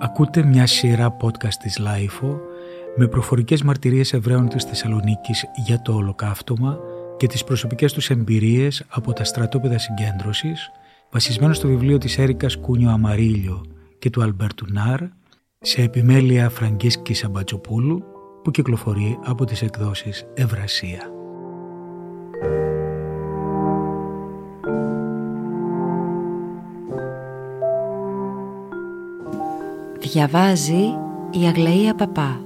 Ακούτε μια σειρά podcast της LiFO με προφορικές μαρτυρίες Εβραίων της Θεσσαλονίκης για το ολοκαύτωμα και τις προσωπικές τους εμπειρίες από τα στρατόπεδα συγκέντρωσης βασισμένο στο βιβλίο της Έρικας Κούνιο Αμαρίλιο και του Αλμπέρτου Ναρ σε επιμέλεια Φραγκίσκης Αμπατζοπούλου που κυκλοφορεί από τις εκδόσεις Ευρασία. Διαβάζει η Αγλαία Παπά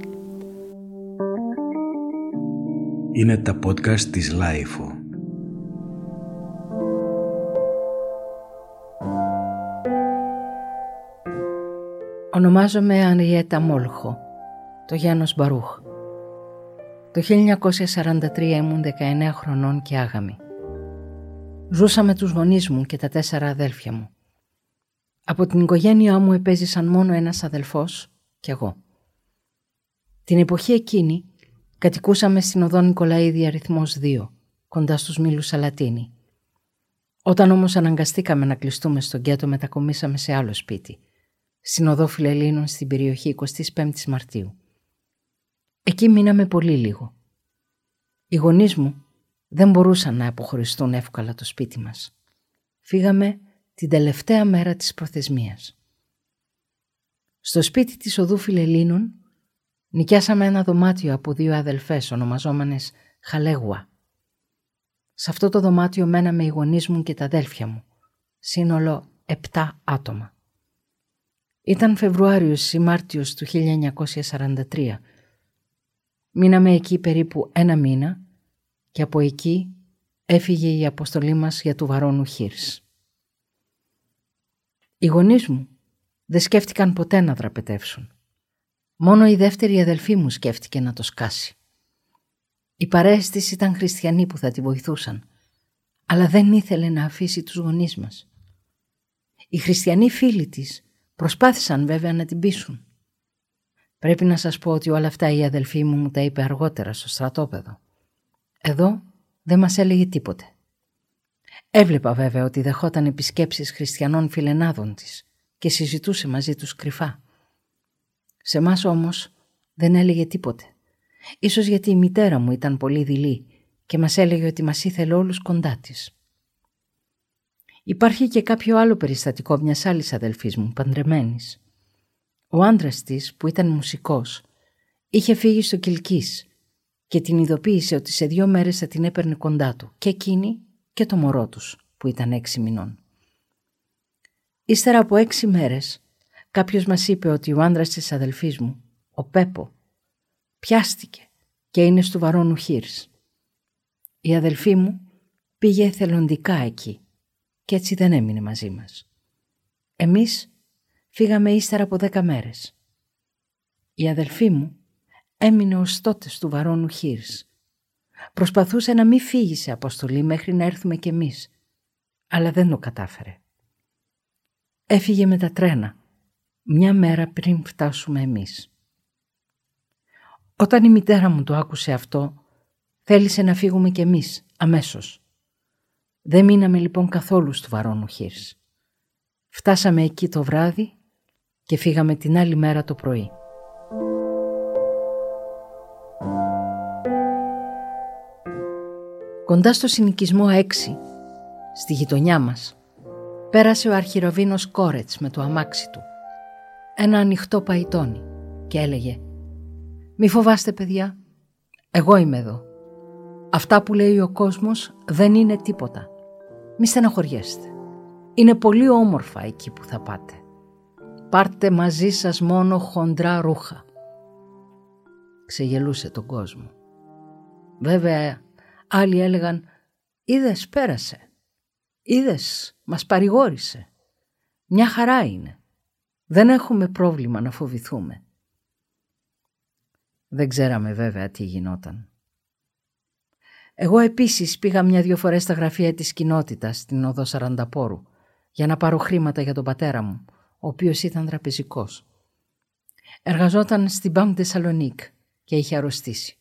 Είναι τα podcast της LiFO. Ονομάζομαι Ανριέτα Μόλχο, το γένος Μπαρούχ. Το 1943 ήμουν 19 χρονών και άγαμη. Ζούσα με τους γονείς μου και τα τέσσερα αδέλφια μου. Από την οικογένειά μου επέζησαν μόνο ένας αδελφός και εγώ. Την εποχή εκείνη κατοικούσαμε στην οδό Νικολαίδη αριθμός 2, κοντά στους Μήλους Σαλατίνη. Όταν όμως αναγκαστήκαμε να κλειστούμε στον κέτο μετακομίσαμε σε άλλο σπίτι, στην οδό Φιλελίνων στην περιοχή 25 Μαρτίου. Εκεί μείναμε πολύ λίγο. Οι γονείς μου δεν μπορούσαν να αποχωριστούν εύκολα το σπίτι μας. Φύγαμε την τελευταία μέρα της προθεσμίας. Στο σπίτι της οδού Φιλελίνων νοικιάσαμε ένα δωμάτιο από δύο αδελφές ονομαζόμενες Χαλέγουα. Σε αυτό το δωμάτιο μέναμε οι γονείς μου και τα αδέλφια μου, σύνολο επτά άτομα. Ήταν Φεβρουάριος ή Μάρτιος του 1943. Μείναμε εκεί περίπου ένα μήνα και από εκεί έφυγε η αποστολή μας για του Βαρόνου Χίρς. Οι γονείς μου δεν σκέφτηκαν ποτέ να δραπετεύσουν. Μόνο η δεύτερη αδελφή μου σκέφτηκε να το σκάσει. Η παρέστηση ήταν χριστιανοί που θα τη βοηθούσαν, αλλά δεν ήθελε να αφήσει τους γονείς μας. Οι χριστιανοί φίλοι της προσπάθησαν βέβαια να την πείσουν. Πρέπει να σας πω ότι όλα αυτά η αδελφή μου μου τα είπε αργότερα στο στρατόπεδο. Εδώ δεν μας έλεγε τίποτε. Έβλεπα βέβαια ότι δεχόταν επισκέψεις χριστιανών φιλενάδων της και συζητούσε μαζί τους κρυφά. Σε μας όμως δεν έλεγε τίποτε. Ίσως γιατί η μητέρα μου ήταν πολύ δειλή και μας έλεγε ότι μας ήθελε όλους κοντά της. Υπάρχει και κάποιο άλλο περιστατικό μιας άλλης αδελφής μου, παντρεμένης. Ο άντρας της, που ήταν μουσικός, είχε φύγει στο Κιλκής και την ειδοποίησε ότι σε δύο μέρες θα την έπαιρνε κοντά του και εκείνη και το μωρό τους, που ήταν έξι μηνών. Ύστερα από έξι μέρες, κάποιος μας είπε ότι ο άντρας της αδελφής μου, ο Πέπο, πιάστηκε και είναι στο βαρόνου Χίρς. Η αδελφή μου πήγε εθελοντικά εκεί και έτσι δεν έμεινε μαζί μας. Εμείς φύγαμε ύστερα από δέκα μέρες. Η αδελφή μου έμεινε ως τότε του βαρόνου Χίρς. Προσπαθούσε να μην φύγει σε αποστολή μέχρι να έρθουμε κι εμείς, αλλά δεν το κατάφερε. Έφυγε με τα τρένα, μια μέρα πριν φτάσουμε εμείς. Όταν η μητέρα μου το άκουσε αυτό, θέλησε να φύγουμε κι εμείς, αμέσως. Δεν μείναμε λοιπόν καθόλου στο βαρόνου Χίρς. Φτάσαμε εκεί το βράδυ και φύγαμε την άλλη μέρα το πρωί. Κοντά στο συνοικισμό 6, στη γειτονιά μας, πέρασε ο αρχιροβίνος Κόρετς με το αμάξι του. Ένα ανοιχτό παϊτόνι και έλεγε «Μη φοβάστε παιδιά, εγώ είμαι εδώ. Αυτά που λέει ο κόσμος δεν είναι τίποτα. Μη στεναχωριέστε. Είναι πολύ όμορφα εκεί που θα πάτε. Πάρτε μαζί σας μόνο χοντρά ρούχα. Ξεγελούσε τον κόσμο. Βέβαια, άλλοι έλεγαν «Είδες, πέρασε. Είδες, μας παρηγόρησε. Μια χαρά είναι. Δεν έχουμε πρόβλημα να φοβηθούμε». Δεν ξέραμε βέβαια τι γινόταν. Εγώ επίσης πήγα μια-δυο φορές στα γραφεία της κοινότητας στην οδό Σαρανταπόρου για να πάρω χρήματα για τον πατέρα μου, ο οποίος ήταν τραπεζικός. Εργαζόταν στην Banque Θεσσαλονίκ και είχε αρρωστήσει.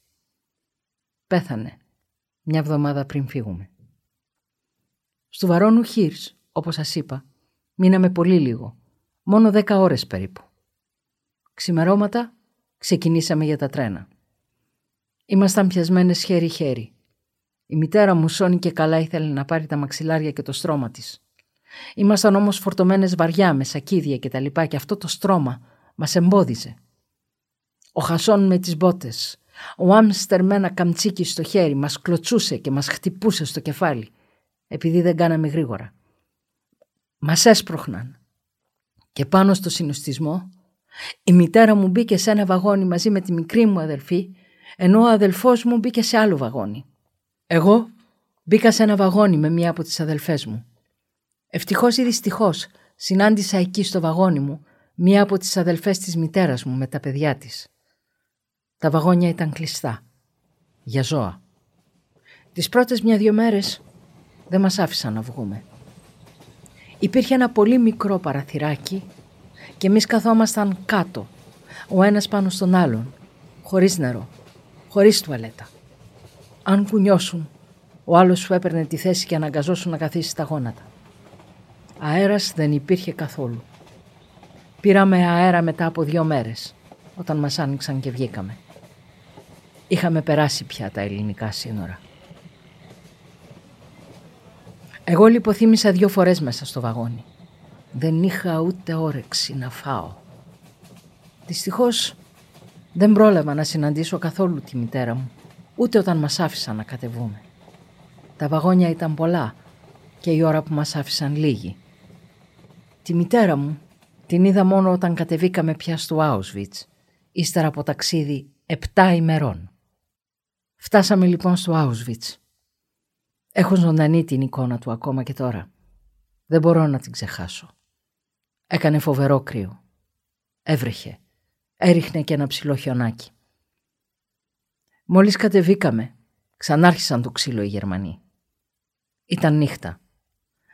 Πέθανε μια εβδομάδα πριν φύγουμε. Στου Βαρόνου Χίρς, όπως σας είπα, Μείναμε πολύ λίγο. Μόνο δέκα ώρες περίπου. Ξημερώματα ξεκινήσαμε για τα τρένα. Ήμασταν πιασμένες χέρι-χέρι. Η μητέρα μου σώνει και καλά ήθελε να πάρει τα μαξιλάρια και το στρώμα της. Ήμασταν όμως φορτωμένες βαριά με σακίδια και τα λοιπά και αυτό το στρώμα μας εμπόδιζε. Ο Χασόν με τις μπότες, ο Άμστερ με ένα καμτσίκι στο χέρι μας κλωτσούσε και μας χτυπούσε στο κεφάλι επειδή δεν κάναμε γρήγορα. Μας έσπροχναν και πάνω στο συνοστισμό η μητέρα μου μπήκε σε ένα βαγόνι μαζί με τη μικρή μου αδελφή ενώ ο αδελφός μου μπήκε σε άλλο βαγόνι. Εγώ μπήκα σε ένα βαγόνι με μία από τις αδελφές μου. Ευτυχώς ή δυστυχώς συνάντησα εκεί στο βαγόνι μου μία από τις αδελφές της μητέρας μου με τα παιδιά της. Τα βαγόνια ήταν κλειστά. Για ζώα. Τις πρώτες μια-δυο μέρες δεν μας άφησαν να βγούμε. Υπήρχε ένα πολύ μικρό παραθυράκι και εμείς καθόμασταν κάτω, ο ένας πάνω στον άλλον, χωρίς νερό, χωρίς τουαλέτα. Αν κουνιώσουν, ο άλλος σου έπαιρνε τη θέση και αναγκαζόσουν να καθίσει στα γόνατα. Αέρας δεν υπήρχε καθόλου. Πήραμε αέρα μετά από δύο μέρες, όταν μας άνοιξαν και βγήκαμε. Είχαμε περάσει πια τα ελληνικά σύνορα. Εγώ λιποθύμησα δύο φορές μέσα στο βαγόνι. Δεν είχα ούτε όρεξη να φάω. Δυστυχώς δεν πρόλαβα να συναντήσω καθόλου τη μητέρα μου, ούτε όταν μας άφησαν να κατεβούμε. Τα βαγόνια ήταν πολλά και η ώρα που μας άφησαν λίγη. Τη μητέρα μου την είδα μόνο όταν κατεβήκαμε πια στο Auschwitz, ύστερα από ταξίδι επτά ημερών. Φτάσαμε λοιπόν στο Auschwitz. Έχω ζωντανή την εικόνα του ακόμα και τώρα. Δεν μπορώ να την ξεχάσω. Έκανε φοβερό κρύο. Έβρεχε. Έριχνε και ένα ψηλό χιονάκι. Μόλις κατεβήκαμε, ξανάρχισαν το ξύλο οι Γερμανοί. Ήταν νύχτα.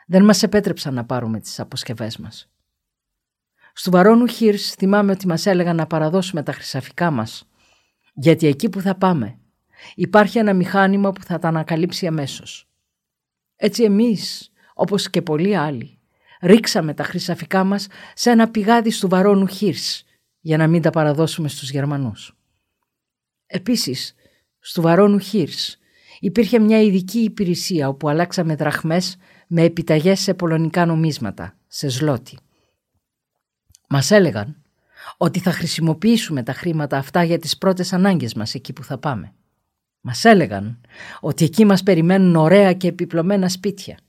Δεν μας επέτρεψαν να πάρουμε τις αποσκευές μας. Στου Βαρόνου Χίρς θυμάμαι ότι μας έλεγαν να παραδώσουμε τα χρυσαφικά μας, γιατί εκεί που θα πάμε υπάρχει ένα μηχάνημα που θα τα ανακαλύψει αμέσως. Έτσι εμείς, όπως και πολλοί άλλοι, ρίξαμε τα χρυσαφικά μας σε ένα πηγάδι του Βαρόνου Χίρς για να μην τα παραδώσουμε στους Γερμανούς. Επίσης, στο Βαρόνου Χίρς υπήρχε μια ειδική υπηρεσία όπου αλλάξαμε δραχμές με επιταγές σε πολωνικά νομίσματα, σε σλότη. Μας έλεγαν ότι θα χρησιμοποιήσουμε τα χρήματα αυτά για τις πρώτες ανάγκες μας εκεί που θα πάμε. Μας έλεγαν ότι εκεί μας περιμένουν ωραία και επιπλωμένα σπίτια.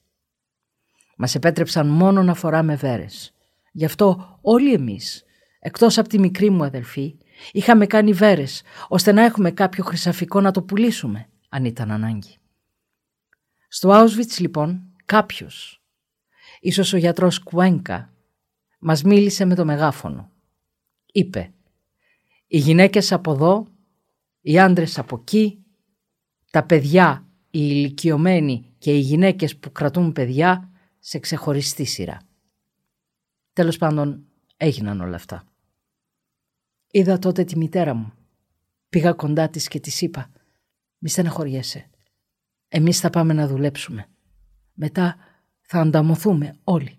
Μας επέτρεψαν μόνο να φοράμε βέρες. Γι' αυτό όλοι εμείς, εκτός από τη μικρή μου αδελφή, είχαμε κάνει βέρες, ώστε να έχουμε κάποιο χρυσαφικό να το πουλήσουμε, αν ήταν ανάγκη. Στο Auschwitz λοιπόν κάποιος, ίσως ο γιατρός Κουένκα, μας μίλησε με το μεγάφωνο. Είπε «Οι γυναίκες από εδώ, οι άντρες από εκεί, τα παιδιά, οι ηλικιωμένοι και οι γυναίκες που κρατούν παιδιά σε ξεχωριστή σειρά. Τέλος πάντων έγιναν όλα αυτά. Είδα τότε τη μητέρα μου. Πήγα κοντά της και της είπα «Μη στεναχωριέσαι. Εμείς θα πάμε να δουλέψουμε. Μετά θα ανταμωθούμε όλοι.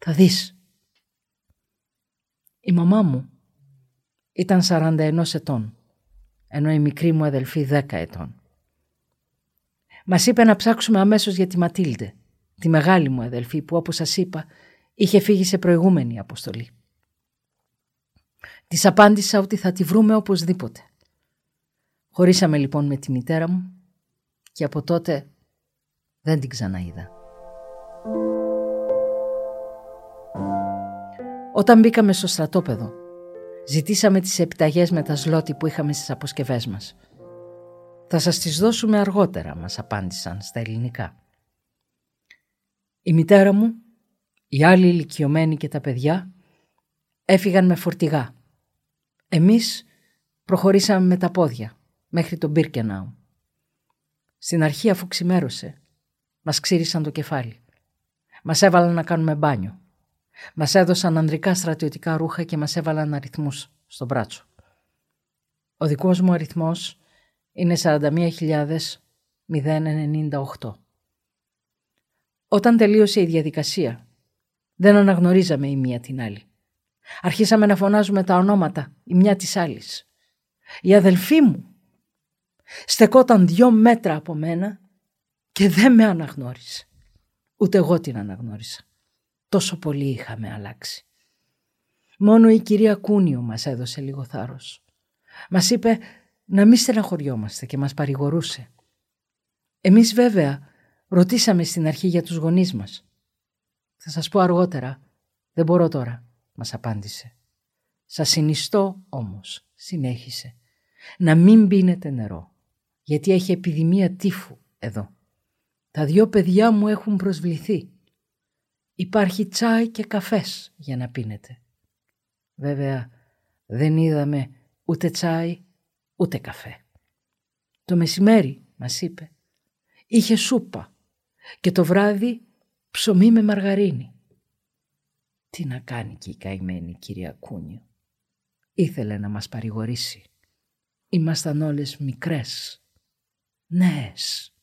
Θα δεις». Η μαμά μου ήταν 41 ετών, ενώ η μικρή μου αδελφή 10 ετών. Μας είπε να ψάξουμε αμέσως για τη Ματίλντε, τη μεγάλη μου αδελφή που όπως σας είπα είχε φύγει σε προηγούμενη αποστολή. Της απάντησα ότι θα τη βρούμε οπωσδήποτε. Χωρίσαμε λοιπόν με τη μητέρα μου και από τότε δεν την ξαναείδα. Όταν μπήκαμε στο στρατόπεδο, ζητήσαμε τις επιταγές με τα σλότη που είχαμε στις αποσκευές μας. «Θα σας τις δώσουμε αργότερα», μας απάντησαν στα ελληνικά. Η μητέρα μου, οι άλλοι ηλικιωμένοι και τα παιδιά έφυγαν με φορτηγά. Εμείς προχωρήσαμε με τα πόδια μέχρι τον Μπίρκενάου. Στην αρχή αφού ξημέρωσε, μας ξύρισαν το κεφάλι. Μας έβαλαν να κάνουμε μπάνιο. Μας έδωσαν ανδρικά στρατιωτικά ρούχα και μας έβαλαν αριθμούς στο μπράτσο. Ο δικός μου αριθμός είναι 41.098. Όταν τελείωσε η διαδικασία, Δεν αναγνωρίζαμε η μία την άλλη. Αρχίσαμε να φωνάζουμε τα ονόματα η μια της άλλης. Η αδελφή μου στεκόταν δυο μέτρα από μένα και δεν με αναγνώρισε. Ούτε εγώ την αναγνώρισα. Τόσο πολύ είχαμε αλλάξει. Μόνο η κυρία Κούνιο μας έδωσε λίγο θάρρος. Μας είπε να μην στεναχωριόμαστε και μας παρηγορούσε. Εμείς βέβαια ρωτήσαμε στην αρχή για τους γονείς μας. Θα σας πω αργότερα. Δεν μπορώ τώρα, μας απάντησε. Σας συνιστώ όμως, συνέχισε, να μην πίνετε νερό, γιατί έχει επιδημία τύφου εδώ. Τα δυο παιδιά μου έχουν προσβληθεί. Υπάρχει τσάι και καφές για να πίνετε. Βέβαια δεν είδαμε ούτε τσάι ούτε καφέ. Το μεσημέρι, μας είπε, είχε σούπα και το βράδυ ψωμί με μαργαρίνη. Τι να κάνει και η καημένη κυρία Κούνιο; Ήθελε να μας παρηγορήσει. Ήμασταν όλες μικρές, νέες.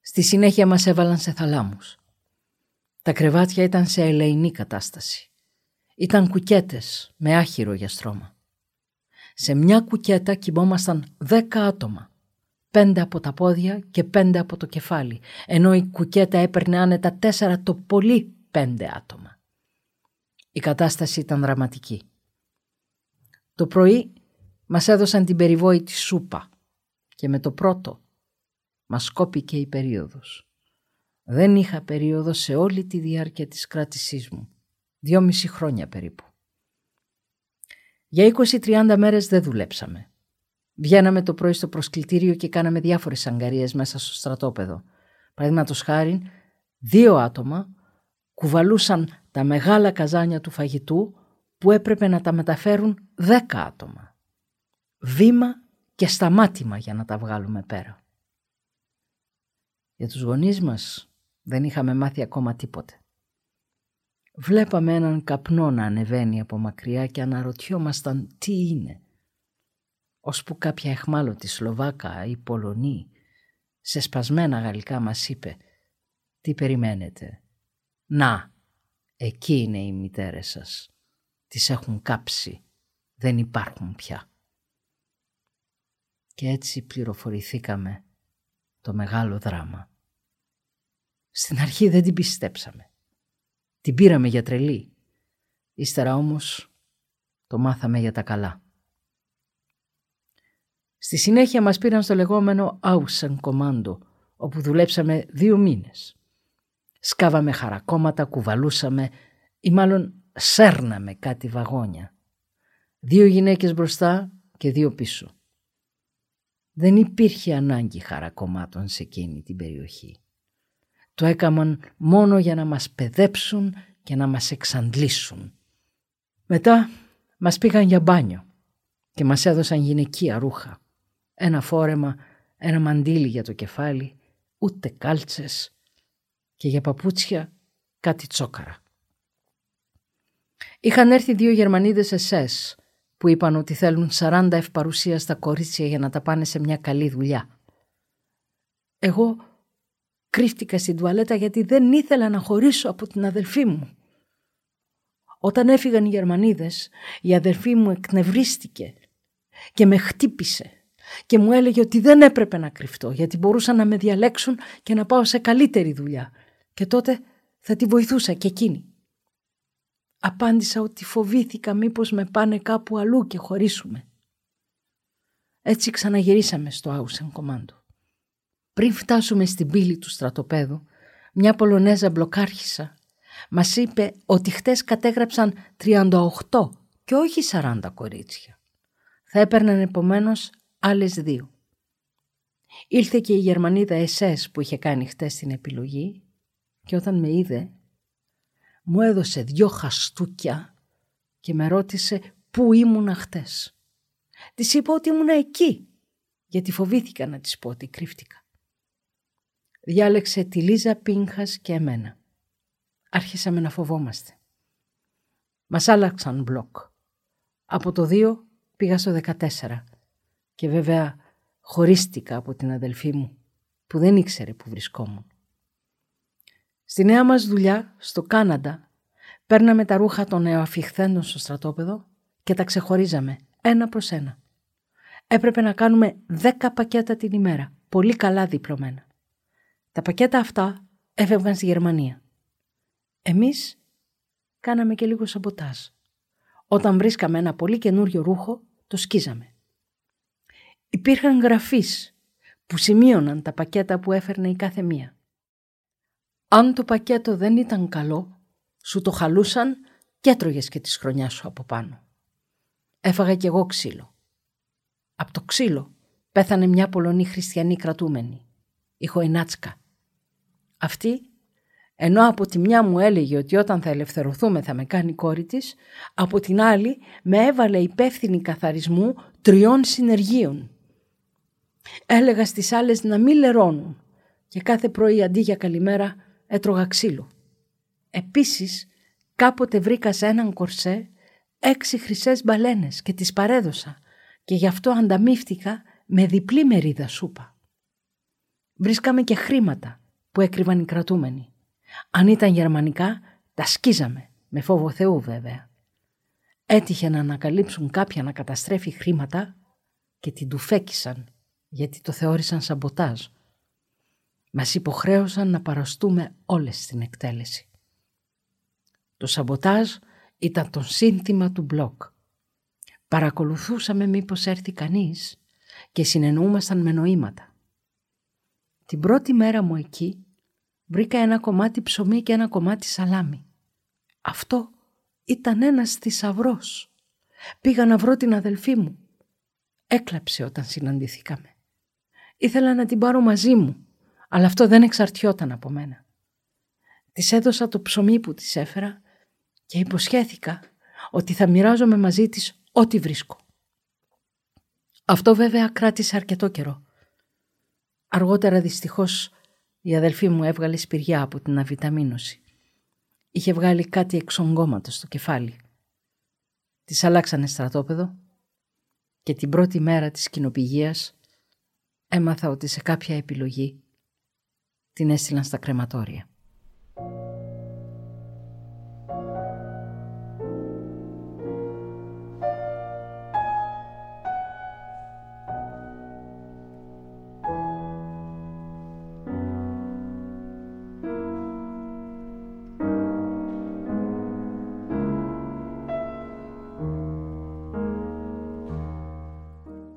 Στη συνέχεια μας έβαλαν σε θαλάμους. Τα κρεβάτια ήταν σε ελεηνή κατάσταση. Ήταν κουκέτες με άχυρο για στρώμα. Σε μια κουκέτα κοιμόμασταν δέκα άτομα. Πέντε από τα πόδια και πέντε από το κεφάλι, ενώ η κουκέτα έπαιρνε άνετα τέσσερα το πολύ πέντε άτομα. Η κατάσταση ήταν δραματική. Το πρωί μας έδωσαν την περιβόητη σούπα και με το πρώτο μας κόπηκε η περίοδος. Δεν είχα περίοδο σε όλη τη διάρκεια της κράτησής μου. Δυόμιση χρόνια περίπου. Για 20-30 μέρες δεν δουλέψαμε. Βγαίναμε το πρωί στο προσκλητήριο και κάναμε διάφορες αγκαρίες μέσα στο στρατόπεδο. Παραδείγματος χάρη, δύο άτομα κουβαλούσαν τα μεγάλα καζάνια του φαγητού που έπρεπε να τα μεταφέρουν δέκα άτομα. Βήμα και σταμάτημα για να τα βγάλουμε πέρα. Για τους γονείς μας δεν είχαμε μάθει ακόμα τίποτε. Βλέπαμε έναν καπνό να ανεβαίνει από μακριά και αναρωτιόμασταν τι είναι. Ώσπου κάποια εχμάλωτη Σλοβάκα ή Πολωνή σε σπασμένα γαλλικά μας είπε «Τι περιμένετε» «Να, εκεί είναι οι μητέρες σας. Τις έχουν κάψει. Δεν υπάρχουν πια». Και έτσι πληροφορηθήκαμε το μεγάλο δράμα. Στην αρχή δεν την πιστέψαμε. Την πήραμε για τρελή. Ύστερα όμως το μάθαμε για τα καλά. Στη συνέχεια μας πήραν στο λεγόμενο Ausen Commando, όπου δουλέψαμε δύο μήνες. Σκάβαμε χαρακόμματα, κουβαλούσαμε ή μάλλον σέρναμε κάτι βαγόνια. Δύο γυναίκες μπροστά και δύο πίσω. Δεν υπήρχε ανάγκη χαρακομμάτων σε εκείνη την περιοχή. Το έκαναν μόνο για να μας παιδέψουν και να μας εξαντλήσουν. Μετά μας πήγαν για μπάνιο και μας έδωσαν γυναικεία ρούχα. Ένα φόρεμα, ένα μαντίλι για το κεφάλι, ούτε κάλτσες και για παπούτσια κάτι τσόκαρα. Είχαν έρθει δύο Γερμανίδες εσές που είπαν ότι θέλουν 40 ευπαρουσία στα κορίτσια για να τα πάνε σε μια καλή δουλειά. Εγώ κρύφτηκα στην τουαλέτα γιατί δεν ήθελα να χωρίσω από την αδελφή μου. Όταν έφυγαν οι Γερμανίδες, η αδελφή μου εκνευρίστηκε και με χτύπησε και μου έλεγε ότι δεν έπρεπε να κρυφτώ γιατί μπορούσαν να με διαλέξουν και να πάω σε καλύτερη δουλειά και τότε θα τη βοηθούσα και εκείνη. Απάντησα ότι φοβήθηκα μήπως με πάνε κάπου αλλού και χωρίσουμε. Έτσι ξαναγυρίσαμε στο Άουσεν Κομάντο. Πριν φτάσουμε στην πύλη του στρατοπέδου, μια Πολωνέζα μπλοκάρχησα μας είπε ότι χτες κατέγραψαν 38 και όχι 40 κορίτσια. Θα έπαιρναν επομένως άλλες δύο. Ήλθε και η Γερμανίδα ΕΣΕΣ που είχε κάνει χτες την επιλογή και όταν με είδε μου έδωσε δυο χαστούκια και με ρώτησε πού ήμουνα χτες. Της είπα ότι ήμουνα εκεί γιατί φοβήθηκα να της πω ότι κρύφτηκα διάλεξε τη Λίζα Πίνχας και εμένα. Άρχισαμε να φοβόμαστε. Μας άλλαξαν μπλοκ. Από το 2 πήγα στο 14 και βέβαια χωρίστηκα από την αδελφή μου που δεν ήξερε που βρισκόμουν. Στη νέα μας δουλειά στο Κάναντα Παίρναμε τα ρούχα των νεοαφιχθέντων στο στρατόπεδο και τα ξεχωρίζαμε ένα προς ένα. Έπρεπε να κάνουμε δέκα πακέτα την ημέρα, πολύ καλά διπλωμένα. Τα πακέτα αυτά έφευγαν στη Γερμανία. Εμείς κάναμε και λίγο σαμποτάζ. Όταν βρίσκαμε ένα πολύ καινούριο ρούχο, το σκίζαμε. Υπήρχαν γραφείς που σημείωναν τα πακέτα που έφερνε η κάθε μία. Αν το πακέτο δεν ήταν καλό, σου το χαλούσαν και έτρωγες και τη χρονιά σου από πάνω. Έφαγα κι εγώ ξύλο. Από το ξύλο πέθανε μια Πολωνή χριστιανή κρατούμενη, η Χοϊνάτσκα. Αυτή, ενώ από τη μια μου έλεγε ότι όταν θα ελευθερωθούμε θα με κάνει κόρη της, από την άλλη με έβαλε υπεύθυνη καθαρισμού τριών συνεργείων. Έλεγα στις άλλες να μην λερώνουν και κάθε πρωί αντί για καλημέρα έτρωγα ξύλο. Επίσης, κάποτε βρήκα σε έναν κορσέ έξι χρυσές μπαλένες και τις παρέδωσα και γι' αυτό ανταμείφθηκα με διπλή μερίδα σούπα. Βρίσκαμε και χρήματα που έκρυβαν οι κρατούμενοι. Αν ήταν γερμανικά, τα σκίζαμε, με φόβο Θεού βέβαια. Έτυχε να ανακαλύψουν κάποια να καταστρέφει χρήματα και την τουφέκισαν γιατί το θεώρησαν σαμποτάζ. Μας υποχρέωσαν να παραστούμε όλες στην εκτέλεση. Το σαμποτάζ ήταν το σύνθημα του μπλοκ. Παρακολουθούσαμε μήπως έρθει κανείς και συνεννοούμασταν με νοήματα. Την πρώτη μέρα μου εκεί βρήκα ένα κομμάτι ψωμί και ένα κομμάτι σαλάμι. Αυτό ήταν ένας θησαυρός. Πήγα να βρω την αδελφή μου. Έκλαψε όταν συναντηθήκαμε. Ήθελα να την πάρω μαζί μου, αλλά αυτό δεν εξαρτιόταν από μένα. Της έδωσα το ψωμί που της έφερα και υποσχέθηκα ότι θα μοιράζομαι μαζί της ό,τι βρίσκω. Αυτό βέβαια κράτησε αρκετό καιρό. Αργότερα δυστυχώς η αδελφή μου έβγαλε σπηριά από την αβιταμίνωση. Είχε βγάλει κάτι εξογκώματο στο κεφάλι. Της αλλάξανε στρατόπεδο και την πρώτη μέρα της κοινοπηγίας έμαθα ότι σε κάποια επιλογή την έστειλαν στα κρεματόρια.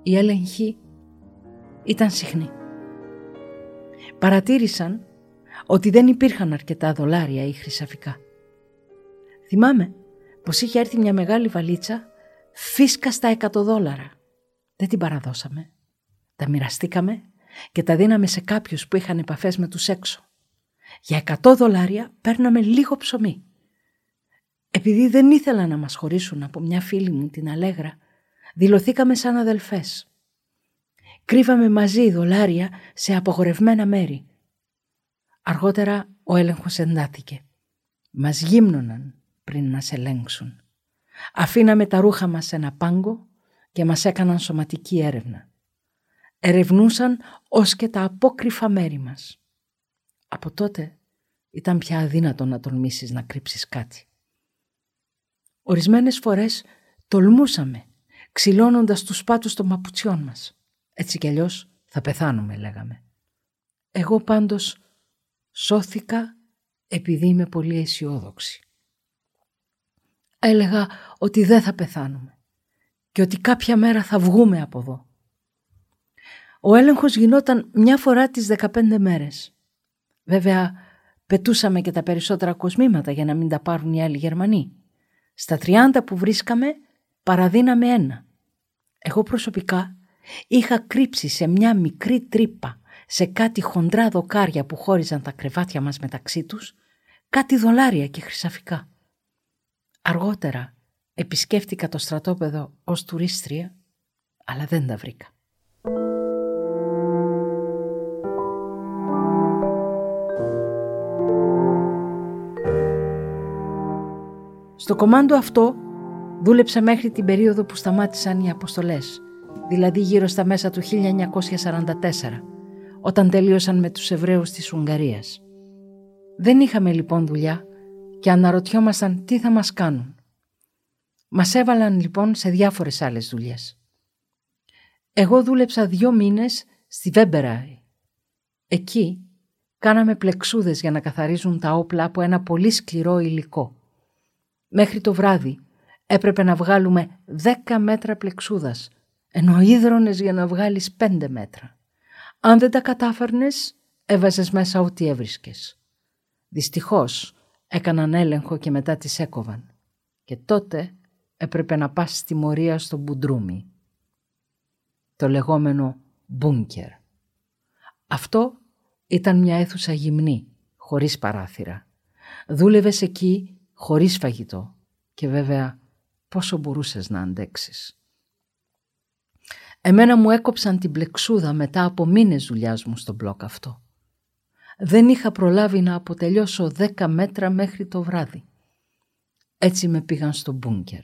Η έλεγχη ήταν συχνή. Παρατήρησαν ότι δεν υπήρχαν αρκετά δολάρια ή χρυσαφικά. Θυμάμαι πως είχε έρθει μια μεγάλη βαλίτσα φίσκα στα εκατό δόλαρα. Δεν την παραδώσαμε. Τα μοιραστήκαμε και τα δίναμε σε κάποιους που είχαν επαφές με τους έξω. Για εκατό δολάρια παίρναμε λίγο ψωμί. Επειδή δεν ήθελα να μας χωρίσουν από μια φίλη μου την Αλέγρα, δηλωθήκαμε σαν αδελφές. Κρύβαμε μαζί δολάρια σε απογορευμένα μέρη. Αργότερα ο έλεγχος εντάθηκε. Μας γύμνωναν πριν να σε ελέγξουν. Αφήναμε τα ρούχα μας σε ένα πάγκο και μας έκαναν σωματική έρευνα. Ερευνούσαν ως και τα απόκριφα μέρη μας. Από τότε ήταν πια αδύνατο να τολμήσεις να κρύψεις κάτι. Ορισμένες φορές τολμούσαμε ξυλώνοντας τους πάτους των μαπουτσιών μας. Έτσι κι αλλιώς θα πεθάνουμε λέγαμε. Εγώ πάντως σώθηκα επειδή είμαι πολύ αισιόδοξη. Έλεγα ότι δεν θα πεθάνουμε και ότι κάποια μέρα θα βγούμε από εδώ. Ο έλεγχος γινόταν μια φορά τις 15 μέρες. Βέβαια, πετούσαμε και τα περισσότερα κοσμήματα για να μην τα πάρουν οι άλλοι Γερμανοί. Στα 30 που βρίσκαμε παραδίναμε ένα. Εγώ προσωπικά είχα κρύψει σε μια μικρή τρύπα σε κάτι χοντρά δοκάρια που χώριζαν τα κρεβάτια μας μεταξύ τους, κάτι δολάρια και χρυσαφικά. Αργότερα επισκέφτηκα το στρατόπεδο ως τουρίστρια, αλλά δεν τα βρήκα. Στο κομμάντο αυτό δούλεψα μέχρι την περίοδο που σταμάτησαν οι αποστολές, δηλαδή γύρω στα μέσα του 1944, όταν τελείωσαν με τους Εβραίους της Ουγγαρίας. Δεν είχαμε λοιπόν δουλειά, και αναρωτιόμασταν τι θα μας κάνουν. Μας έβαλαν λοιπόν σε διάφορες άλλες δουλειές. Εγώ δούλεψα δύο μήνες στη Βέμπεράη. Εκεί κάναμε πλεξούδες για να καθαρίζουν τα όπλα από ένα πολύ σκληρό υλικό. Μέχρι το βράδυ έπρεπε να βγάλουμε δέκα μέτρα πλεξούδας, ενώ ίδρωνες για να βγάλεις πέντε μέτρα. Αν δεν τα κατάφερνες, έβαζες μέσα ό,τι έβρισκες. Δυστυχώς έκαναν έλεγχο και μετά τις έκοβαν. Και τότε έπρεπε να πας στη μορία στο Μπουντρούμι. Το λεγόμενο μπούνκερ. Αυτό ήταν μια αίθουσα γυμνή, χωρίς παράθυρα. Δούλευες εκεί χωρίς φαγητό και βέβαια πόσο μπορούσες να αντέξεις. Εμένα μου έκοψαν την πλεξούδα μετά από μήνες δουλειάς μου στο μπλοκ αυτό. Δεν είχα προλάβει να αποτελειώσω δέκα μέτρα μέχρι το βράδυ. Έτσι με πήγαν στο μπούνκερ.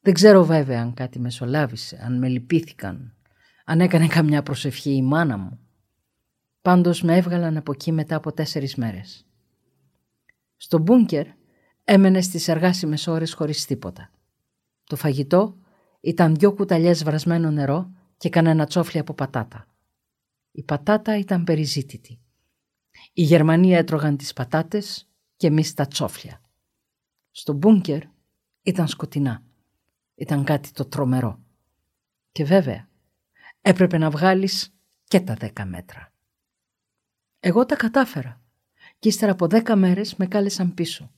Δεν ξέρω βέβαια αν κάτι μεσολάβησε, αν με λυπήθηκαν, αν έκανε καμιά προσευχή η μάνα μου. Πάντως με έβγαλαν από εκεί μετά από τέσσερις μέρες. Στο μπούνκερ έμενε στις εργάσιμες ώρες χωρίς τίποτα. Το φαγητό ήταν δυο κουταλιές βρασμένο νερό και κανένα τσόφλι από πατάτα. Η πατάτα ήταν περιζήτητη. Οι Γερμανοί έτρωγαν τις πατάτες και εμείς τα τσόφλια. Στο μπούνκερ ήταν σκοτεινά. Ήταν κάτι το τρομερό. Και βέβαια έπρεπε να βγάλεις και τα δέκα μέτρα. Εγώ τα κατάφερα και ύστερα από δέκα μέρες με κάλεσαν πίσω.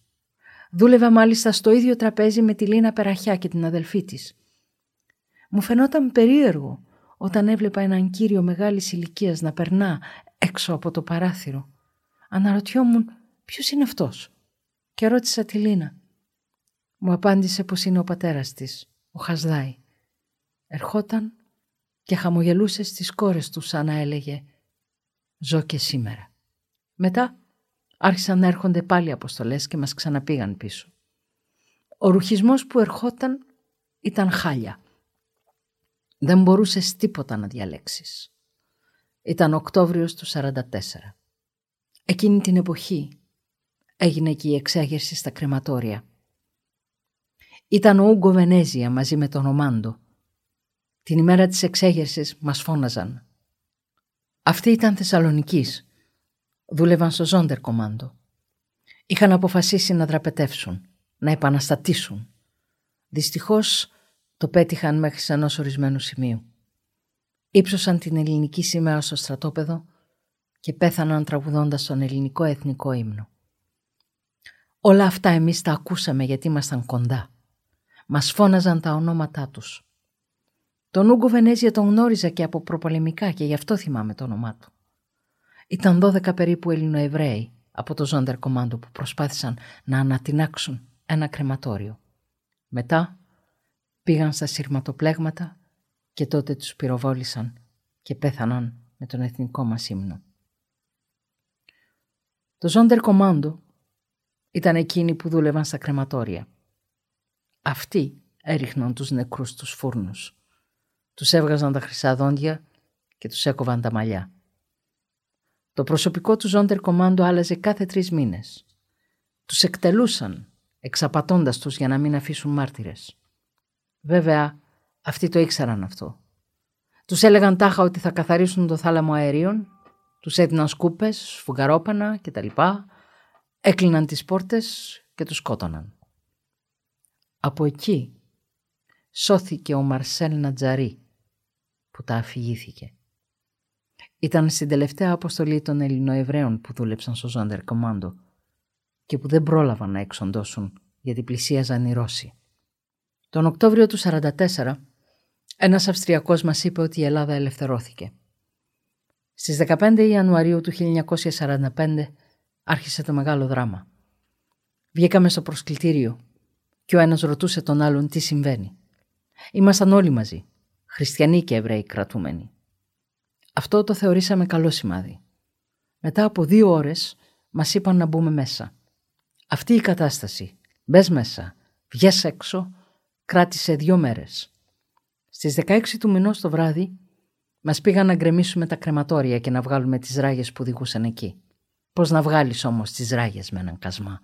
Δούλευα μάλιστα στο ίδιο τραπέζι με τη Λίνα Περαχιά και την αδελφή της. Μου φαινόταν περίεργο όταν έβλεπα έναν κύριο μεγάλης ηλικίας να περνά έξω από το παράθυρο. Αναρωτιόμουν ποιος είναι αυτός; Και ρώτησα τη Λίνα. Μου απάντησε πως είναι ο πατέρας της, ο Χασδάη. Ερχόταν και χαμογελούσε στις κόρες του σαν να έλεγε «Ζω και σήμερα». Μετά άρχισαν να έρχονται πάλι αποστολές και μας ξαναπήγαν πίσω. Ο ρουχισμός που ερχόταν ήταν χάλια. Δεν μπορούσες τίποτα να διαλέξεις. Ήταν Οκτώβριος του 44. Εκείνη την εποχή έγινε και η εξέγερση στα κρεματόρια. Ήταν ο Ούγκο Βενέζια μαζί με τον Ομάντο. Την ημέρα της εξέγερσης μας φώναζαν. Αυτοί ήταν Θεσσαλονικής. Δούλευαν στο Ζόντερ Κομάντο. Είχαν αποφασίσει να δραπετεύσουν, να επαναστατήσουν. Δυστυχώς το πέτυχαν μέχρι ενός ορισμένου σημείου. Ήψωσαν την ελληνική σημαία στο στρατόπεδο και πέθαναν τραγουδώντας τον ελληνικό εθνικό ύμνο. Όλα αυτά εμείς τα ακούσαμε γιατί ήμασταν κοντά. Μας φώναζαν τα ονόματά τους. Τον Ούγκο Βενέζια τον γνώριζα και από προπολεμικά και γι' αυτό θυμάμαι το όνομά του. Ήταν 12 περίπου Ελληνοεβραίοι από το Ζόντερ Κομάντο που προσπάθησαν να ανατινάξουν ένα κρεματόριο. Μετά πήγαν στα σειρματοπλέγματα και τότε τους πυροβόλησαν και πέθαναν με τον εθνικό μας ύμνο. Το Ζόντερ Κομάντο ήταν εκείνοι που δούλευαν στα κρεματόρια. Αυτοί έριχναν τους νεκρούς στους φούρνους. Τους έβγαζαν τα χρυσά δόντια και τους έκοβαν τα μαλλιά. Το προσωπικό τους Ζόντερ Κομάντο άλλαζε κάθε τρεις μήνες. Τους εκτελούσαν, εξαπατώντας τους για να μην αφήσουν μάρτυρες. Βέβαια, αυτοί το ήξεραν αυτό. Τους έλεγαν τάχα ότι θα καθαρίσουν το θάλαμο αερίων, τους έδιναν σκούπες, σφουγγαρόπανα κτλ. Έκλειναν τις πόρτες και τους σκότωναν. Από εκεί σώθηκε ο Μαρσέλ Νατζαρί που τα αφηγήθηκε. Ήταν στην τελευταία αποστολή των Ελληνοεβραίων που δούλεψαν στο Ζόντερ Κομάντο και που δεν πρόλαβαν να εξοντώσουν γιατί πλησίαζαν οι Ρώσοι. Τον Οκτώβριο του 1944 ένας Αυστριακός μας είπε ότι η Ελλάδα ελευθερώθηκε. Στις 15 Ιανουαρίου του 1945 άρχισε το μεγάλο δράμα. Βγήκαμε στο προσκλητήριο και ο ένας ρωτούσε τον άλλον τι συμβαίνει. Ήμασταν όλοι μαζί, χριστιανοί και Εβραίοι κρατούμενοι. Αυτό το θεωρήσαμε καλό σημάδι. Μετά από δύο ώρες μας είπαν να μπούμε μέσα. Αυτή η κατάσταση, μπες μέσα, βγες έξω, κράτησε δύο μέρες. Στις 16 του μηνός το βράδυ μας πήγαν να γκρεμίσουμε τα κρεματόρια και να βγάλουμε τις ράγες που οδηγούσαν εκεί. Πώς να βγάλεις όμως τις ράγες με έναν κασμά;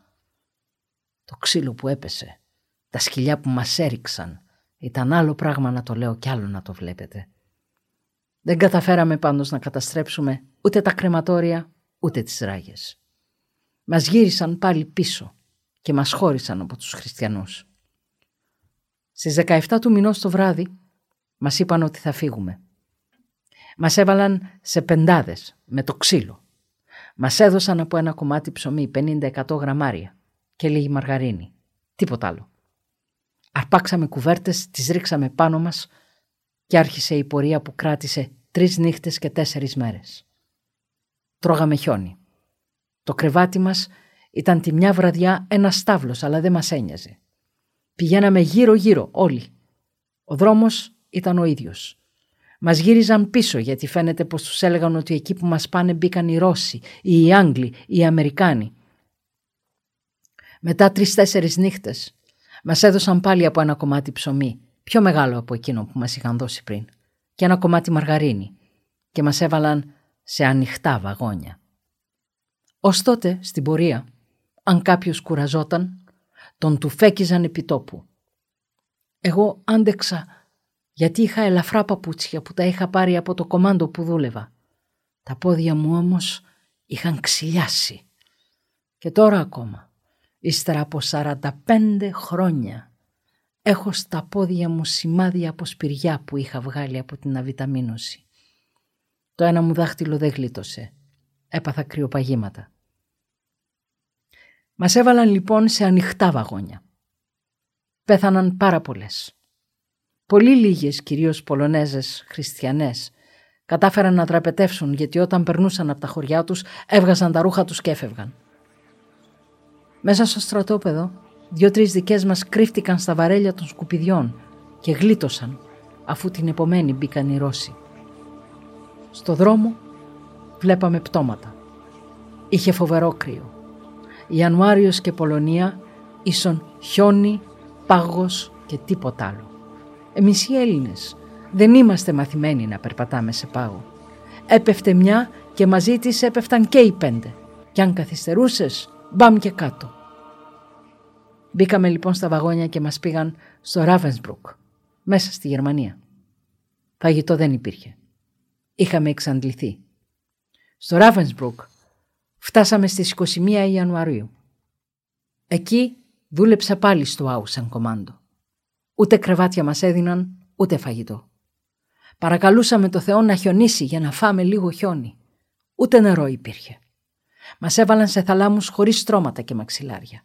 Το ξύλο που έπεσε, τα σκυλιά που μας έριξαν, ήταν άλλο πράγμα να το λέω κι άλλο να το βλέπετε. Δεν καταφέραμε πάντως να καταστρέψουμε ούτε τα κρεματόρια, ούτε τις ράγες. Μας γύρισαν πάλι πίσω και μας χώρισαν από τους χριστιανούς. Στις 17 του μηνός το βράδυ μας είπαν ότι θα φύγουμε. Μας έβαλαν σε πεντάδες με το ξύλο. Μας έδωσαν από ένα κομμάτι ψωμί 50-100 γραμμάρια και λίγη μαργαρίνη. Τίποτα άλλο. Αρπάξαμε κουβέρτες, τις ρίξαμε πάνω μας και άρχισε η πορεία που κράτησε τρεις νύχτες και τέσσερις μέρες. Τρώγαμε χιόνι. Το κρεβάτι μας ήταν τη μια βραδιά ένας στάβλος, αλλά δεν μας ένοιαζε. Πηγαίναμε γύρω-γύρω όλοι. Ο δρόμος ήταν ο ίδιος. Μας γύριζαν πίσω γιατί φαίνεται πως τους έλεγαν ότι εκεί που μας πάνε μπήκαν οι Ρώσοι, ή οι Άγγλοι, ή οι Αμερικάνοι. Μετά τρεις-τέσσερις νύχτες μας έδωσαν πάλι από ένα κομμάτι ψωμί, πιο μεγάλο από εκείνο που μας είχαν δώσει πριν, και ένα κομμάτι μαργαρίνη και μας έβαλαν σε ανοιχτά βαγόνια. Ως τότε, στην πορεία, αν κάποιος κουραζόταν, τον του φέκιζαν επί τόπου. Εγώ άντεξα γιατί είχα ελαφρά παπούτσια που τα είχα πάρει από το κομάντο που δούλευα. Τα πόδια μου όμως είχαν ξυλιάσει. Και τώρα ακόμα, ύστερα από 45 χρόνια, έχω στα πόδια μου σημάδια από σπηριά που είχα βγάλει από την αβιταμίνωση. Το ένα μου δάχτυλο δεν γλίτωσε. Έπαθα κρυοπαγήματα. Μας έβαλαν λοιπόν σε ανοιχτά βαγόνια. Πέθαναν πάρα πολλές. Πολύ λίγες, κυρίως Πολωνέζες, χριστιανές, κατάφεραν να τραπετεύσουν γιατί όταν περνούσαν από τα χωριά τους έβγαζαν τα ρούχα τους και έφευγαν. Μέσα στο στρατόπεδο, δύο-τρεις δικές μας κρύφτηκαν στα βαρέλια των σκουπιδιών και γλίτωσαν αφού την επομένη μπήκαν οι Ρώσοι. Στο δρόμο βλέπαμε πτώματα. Είχε φοβερό κρύο. Ιανουάριος και Πολωνία ίσον χιόνι, πάγος και τίποτα άλλο. Εμείς οι Έλληνες δεν είμαστε μαθημένοι να περπατάμε σε πάγο. Έπεφτε μια και μαζί της έπεφταν και οι πέντε. Κι αν καθυστερούσες, μπαμ και κάτω. Μπήκαμε λοιπόν στα βαγόνια και μας πήγαν στο Ράβενσμπρουκ, μέσα στη Γερμανία. Φαγητό δεν υπήρχε. Είχαμε εξαντληθεί. Στο Ράβενσμπρουκ φτάσαμε στις 21 Ιανουαρίου. Εκεί δούλεψα πάλι στο Άουσαν Κομάντο. Ούτε κρεβάτια μας έδιναν, ούτε φαγητό. Παρακαλούσαμε το Θεό να χιονίσει για να φάμε λίγο χιόνι. Ούτε νερό υπήρχε. Μας έβαλαν σε θαλάμους χωρίς στρώματα και μαξιλάρια.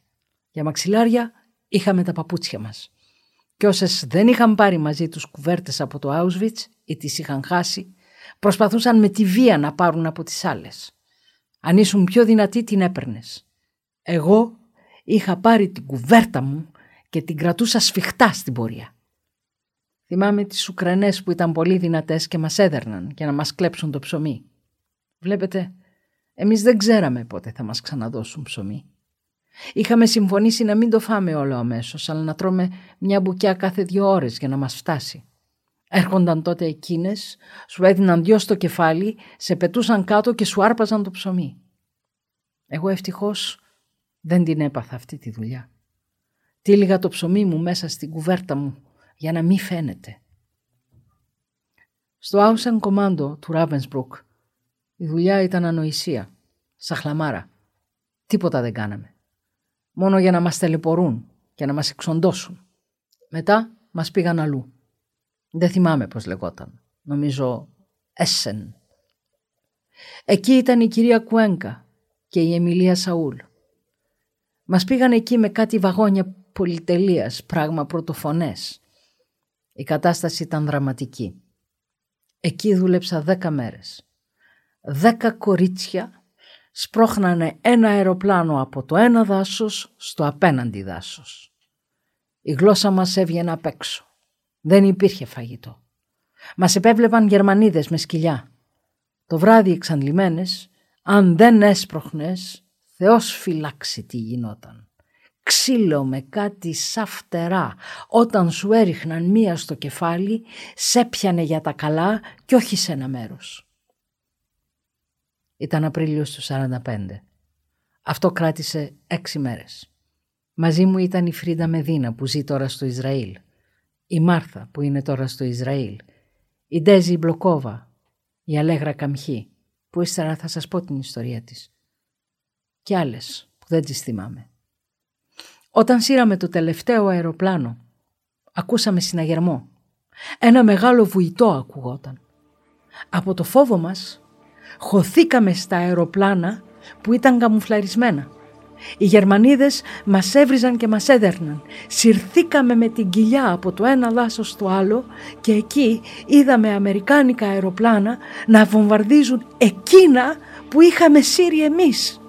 Για μαξιλάρια είχαμε τα παπούτσια μας. Και όσες δεν είχαν πάρει μαζί τους κουβέρτες από το Auschwitz ή τις είχαν χάσει, προσπαθούσαν με τη βία να πάρουν από τις άλλες. Αν ήσουν πιο δυνατή την έπαιρνες. Εγώ είχα πάρει την κουβέρτα μου και την κρατούσα σφιχτά στην πορεία. Θυμάμαι τις Ουκρανές που ήταν πολύ δυνατές και μας έδερναν για να μας κλέψουν το ψωμί. Βλέπετε, εμείς δεν ξέραμε πότε θα μας ξαναδώσουν ψωμί. Είχαμε συμφωνήσει να μην το φάμε όλο αμέσως, αλλά να τρώμε μια μπουκιά κάθε δύο ώρες για να μας φτάσει. Έρχονταν τότε εκείνες, σου έδιναν δυο στο κεφάλι, σε πετούσαν κάτω και σου άρπαζαν το ψωμί. Εγώ ευτυχώς δεν την έπαθα αυτή τη δουλειά. Τύλιγα το ψωμί μου μέσα στην κουβέρτα μου για να μην φαίνεται. Στο Άουσεν Κομάντο του Ράβενσμπρουκ η δουλειά ήταν ανοησία, σαχλαμάρα. Τίποτα δεν κάναμε. Μόνο για να μας τελεπορούν και να μας εξοντώσουν. Μετά μας πήγαν αλλού. Δεν θυμάμαι πώς λεγόταν. Νομίζω Έσεν. Εκεί ήταν η κυρία Κουένκα και η Εμιλία Σαούλ. Μας πήγαν εκεί με κάτι βαγόνια πολυτελείας, πράγμα πρωτοφωνές. Η κατάσταση ήταν δραματική. Εκεί δούλεψα δέκα μέρες. Δέκα κορίτσια σπρώχνανε ένα αεροπλάνο από το ένα δάσος στο απέναντι δάσος. Η γλώσσα μας έβγαινε απ' έξω. Δεν υπήρχε φαγητό. Μας επέβλεπαν Γερμανίδες με σκυλιά. Το βράδυ εξαντλημένες, αν δεν έσπροχνες, Θεός φυλάξει τι γινόταν ξύλο με κάτι σαν φτερά. Όταν σου έριχναν μία στο κεφάλι, σε πιανε για τα καλά και όχι σε ένα μέρος. Ήταν Απρίλιος του 45. Αυτό κράτησε έξι μέρες. Μαζί μου ήταν η Φρίντα Μεδίνα που ζει τώρα στο Ισραήλ, η Μάρθα που είναι τώρα στο Ισραήλ, η Ντέζη Μπλοκόβα, η Αλέγρα Καμχή, που ύστερα θα σας πω την ιστορία της. Και άλλες που δεν τις θυμάμαι. Όταν σύραμε το τελευταίο αεροπλάνο, ακούσαμε συναγερμό. Ένα μεγάλο βουητό ακουγόταν. Από το φόβο μας, χωθήκαμε στα αεροπλάνα που ήταν καμουφλαρισμένα. Οι Γερμανίδες μας έβριζαν και μας έδερναν. Συρθήκαμε με την κοιλιά από το ένα δάσος στο άλλο και εκεί είδαμε αμερικάνικα αεροπλάνα να βομβαρδίζουν εκείνα που είχαμε σύρει εμείς.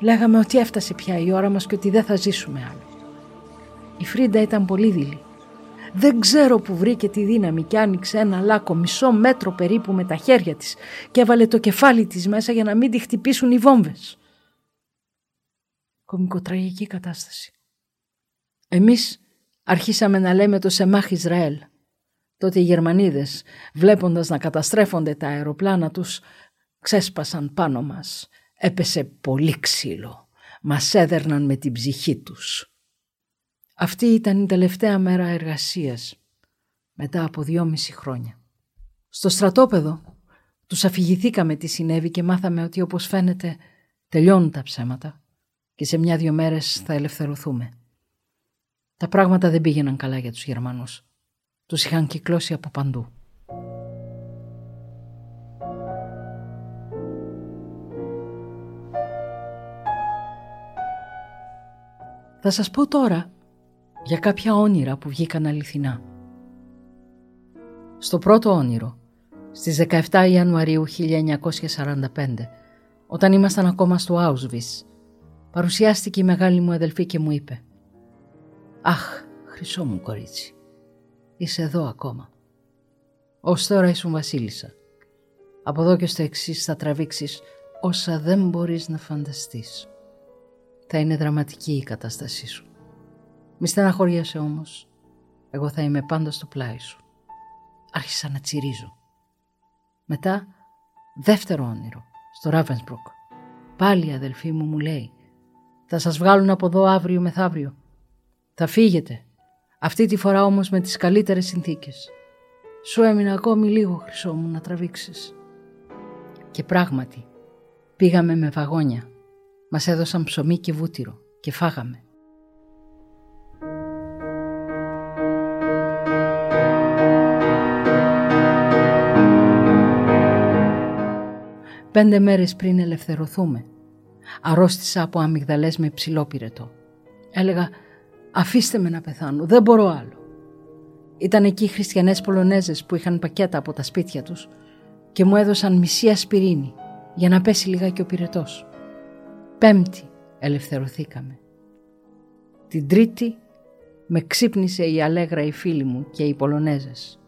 Λέγαμε ότι έφτασε πια η ώρα μας και ότι δεν θα ζήσουμε άλλο. Η Φρίντα ήταν πολύ δειλή. Δεν ξέρω που βρήκε τη δύναμη και άνοιξε ένα λάκκο μισό μέτρο περίπου με τα χέρια της και έβαλε το κεφάλι της μέσα για να μην τη χτυπήσουν οι βόμβες. Κομικοτραγική κατάσταση. Εμείς αρχίσαμε να λέμε το Σεμάχ Ισραήλ. Τότε οι Γερμανίδες, βλέποντας να καταστρέφονται τα αεροπλάνα τους, ξέσπασαν πάνω μας. Έπεσε πολύ ξύλο. Μας έδερναν με την ψυχή τους. Αυτή ήταν η τελευταία μέρα εργασίας, μετά από δυόμιση χρόνια. Στο στρατόπεδο τους αφηγηθήκαμε τι συνέβη και μάθαμε ότι όπως φαίνεται τελειώνουν τα ψέματα και σε μια-δυο μέρες θα ελευθερωθούμε. Τα πράγματα δεν πήγαιναν καλά για τους Γερμανούς. Τους είχαν κυκλώσει από παντού. Θα σας πω τώρα για κάποια όνειρα που βγήκαν αληθινά. Στο πρώτο όνειρο, στις 17 Ιανουαρίου 1945, όταν ήμασταν ακόμα στο Auschwitz, παρουσιάστηκε η μεγάλη μου αδελφή και μου είπε «Αχ, χρυσό μου κορίτσι, είσαι εδώ ακόμα. Ως τώρα ήσουν βασίλισσα. Από εδώ και στο εξής θα τραβήξεις όσα δεν μπορείς να φανταστείς. Θα είναι δραματική η κατάστασή σου. Μη στεναχωριέσαι όμως. Εγώ θα είμαι πάντα στο πλάι σου. Άρχισα να τσιρίζω. Μετά, δεύτερο όνειρο, στο Ράβενσμπρουκ. Πάλι η αδελφή μου μου λέει «Θα σας βγάλουν από εδώ αύριο μεθαύριο. Θα φύγετε. Αυτή τη φορά όμως με τις καλύτερες συνθήκες. Σου έμεινε ακόμη λίγο χρυσό μου να τραβήξεις». Και πράγματι, πήγαμε με βαγόνια. Μας έδωσαν ψωμί και βούτυρο και φάγαμε. Πέντε μέρες πριν ελευθερωθούμε, αρρώστησα από αμυγδαλές με ψηλό πυρετό. Έλεγα «Αφήστε με να πεθάνω, δεν μπορώ άλλο». Ήταν εκεί οι χριστιανές Πολωνέζες που είχαν πακέτα από τα σπίτια τους και μου έδωσαν μισή ασπιρίνη για να πέσει λιγάκι ο πυρετός. Πέμπτη ελευθερωθήκαμε. Την τρίτη με ξύπνησε η Αλέγρα η φίλη μου και οι Πολωνέζες.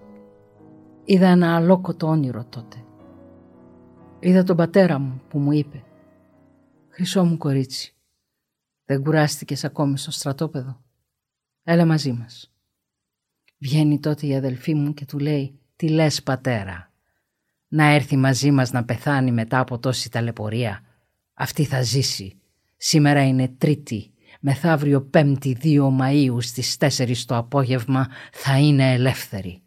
Είδα ένα αλόκοτο όνειρο τότε. Είδα τον πατέρα μου που μου είπε «Χρυσό μου κορίτσι, δεν κουράστηκες ακόμη στο στρατόπεδο. Έλα μαζί μας». Βγαίνει τότε η αδελφή μου και του λέει «Τι λες πατέρα, να έρθει μαζί μας να πεθάνει μετά από τόση ταλαιπωρία; Αυτή θα ζήσει. Σήμερα είναι τρίτη, μεθαύριο πέμπτη 2 Μαΐου στις 4 το απόγευμα θα είναι ελεύθερη».